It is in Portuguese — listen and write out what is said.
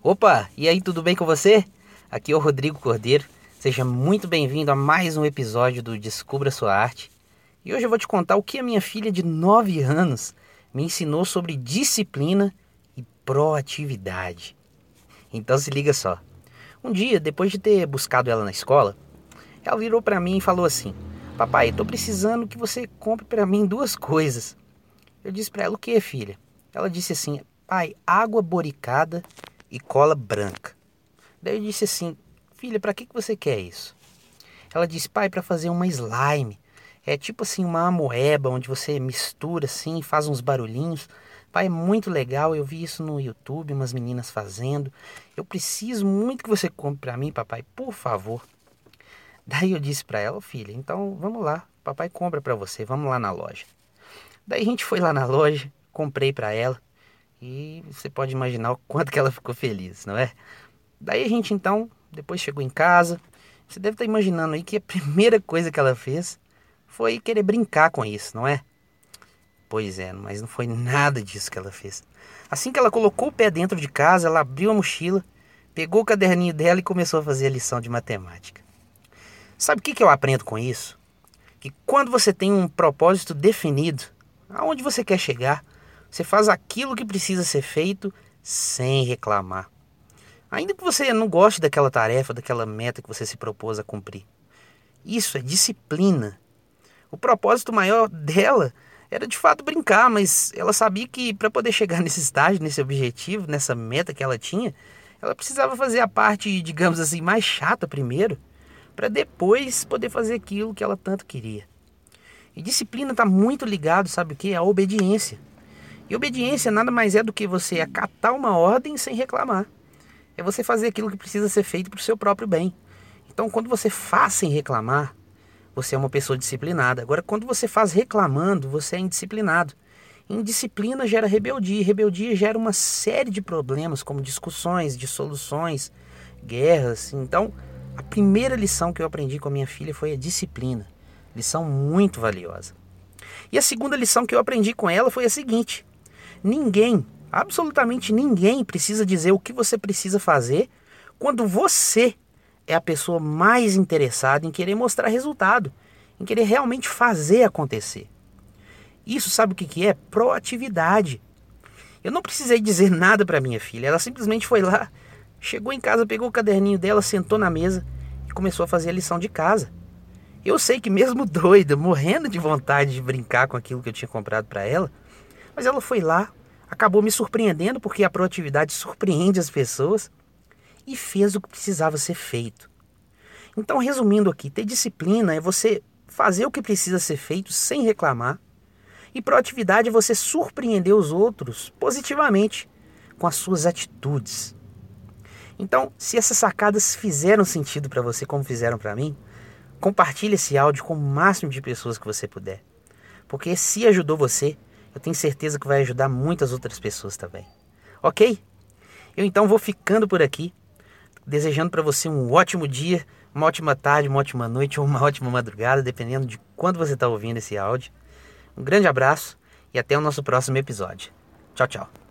Opa, e aí, tudo bem com você? Aqui é o Rodrigo Cordeiro. Seja muito bem-vindo a mais um episódio do Descubra Sua Arte. E hoje eu vou te contar o que a minha filha de 9 anos me ensinou sobre disciplina e proatividade. Então se liga só. Um dia, depois de ter buscado ela na escola, ela virou para mim e falou assim: "Papai, estou precisando que você compre para mim duas coisas". Eu disse para ela: "O que, filha?" Ela disse assim: "Pai, água boricada e cola branca". Daí eu disse assim: "Filha, para que que você quer isso?" Ela disse: "Pai, para fazer uma slime. É tipo assim uma amoeba onde você mistura assim, faz uns barulhinhos. Pai, é muito legal. Eu vi isso no YouTube, umas meninas fazendo. Eu preciso muito que você compre para mim, papai, por favor." Daí eu disse para ela, filha, então vamos lá, papai compra para você, vamos lá na loja. Daí a gente foi lá na loja, comprei para ela e você pode imaginar o quanto que ela ficou feliz, não é? Daí a gente então, depois chegou em casa, você deve estar imaginando aí que a primeira coisa que ela fez foi querer brincar com isso, não é? Pois é, mas não foi nada disso que ela fez. Assim que ela colocou o pé dentro de casa, ela abriu a mochila, pegou o caderninho dela e começou a fazer a lição de matemática. Sabe o que, que eu aprendo com isso? Que quando você tem um propósito definido, aonde você quer chegar, você faz aquilo que precisa ser feito sem reclamar. Ainda que você não goste daquela tarefa, daquela meta que você se propôs a cumprir. Isso é disciplina. O propósito maior dela era de fato brincar, mas ela sabia que para poder chegar nesse estágio, nesse objetivo, nessa meta que ela tinha, ela precisava fazer a parte, digamos assim, mais chata primeiro para depois poder fazer aquilo que ela tanto queria. E disciplina está muito ligado, sabe o que? A obediência. E obediência nada mais é do que você acatar uma ordem sem reclamar. É você fazer aquilo que precisa ser feito para o seu próprio bem. Então, quando você faz sem reclamar, você é uma pessoa disciplinada. Agora, quando você faz reclamando, você é indisciplinado. Indisciplina gera rebeldia, e rebeldia gera uma série de problemas, como discussões, dissoluções, guerras. Então, a primeira lição que eu aprendi com a minha filha foi a disciplina. Lição muito valiosa. E a segunda lição que eu aprendi com ela foi a seguinte: ninguém, absolutamente ninguém, precisa dizer o que você precisa fazer quando você é a pessoa mais interessada em querer mostrar resultado, em querer realmente fazer acontecer. Isso sabe o que é? Proatividade. Eu não precisei dizer nada para minha filha, ela simplesmente foi lá Chegou em casa, pegou o caderninho dela, sentou na mesa e começou a fazer a lição de casa. Eu sei que mesmo doida, morrendo de vontade de brincar com aquilo que eu tinha comprado para ela, mas ela foi lá, acabou me surpreendendo porque a proatividade surpreende as pessoas e fez o que precisava ser feito. Então, resumindo aqui, ter disciplina é você fazer o que precisa ser feito sem reclamar, e proatividade é você surpreender os outros positivamente com as suas atitudes. Então, se essas sacadas fizeram sentido para você como fizeram para mim, compartilhe esse áudio com o máximo de pessoas que você puder. Porque se ajudou você, eu tenho certeza que vai ajudar muitas outras pessoas também. OK? Eu então vou ficando por aqui, desejando para você um ótimo dia, uma ótima tarde, uma ótima noite ou uma ótima madrugada, dependendo de quando você está ouvindo esse áudio. Um grande abraço e até o nosso próximo episódio. Tchau, tchau.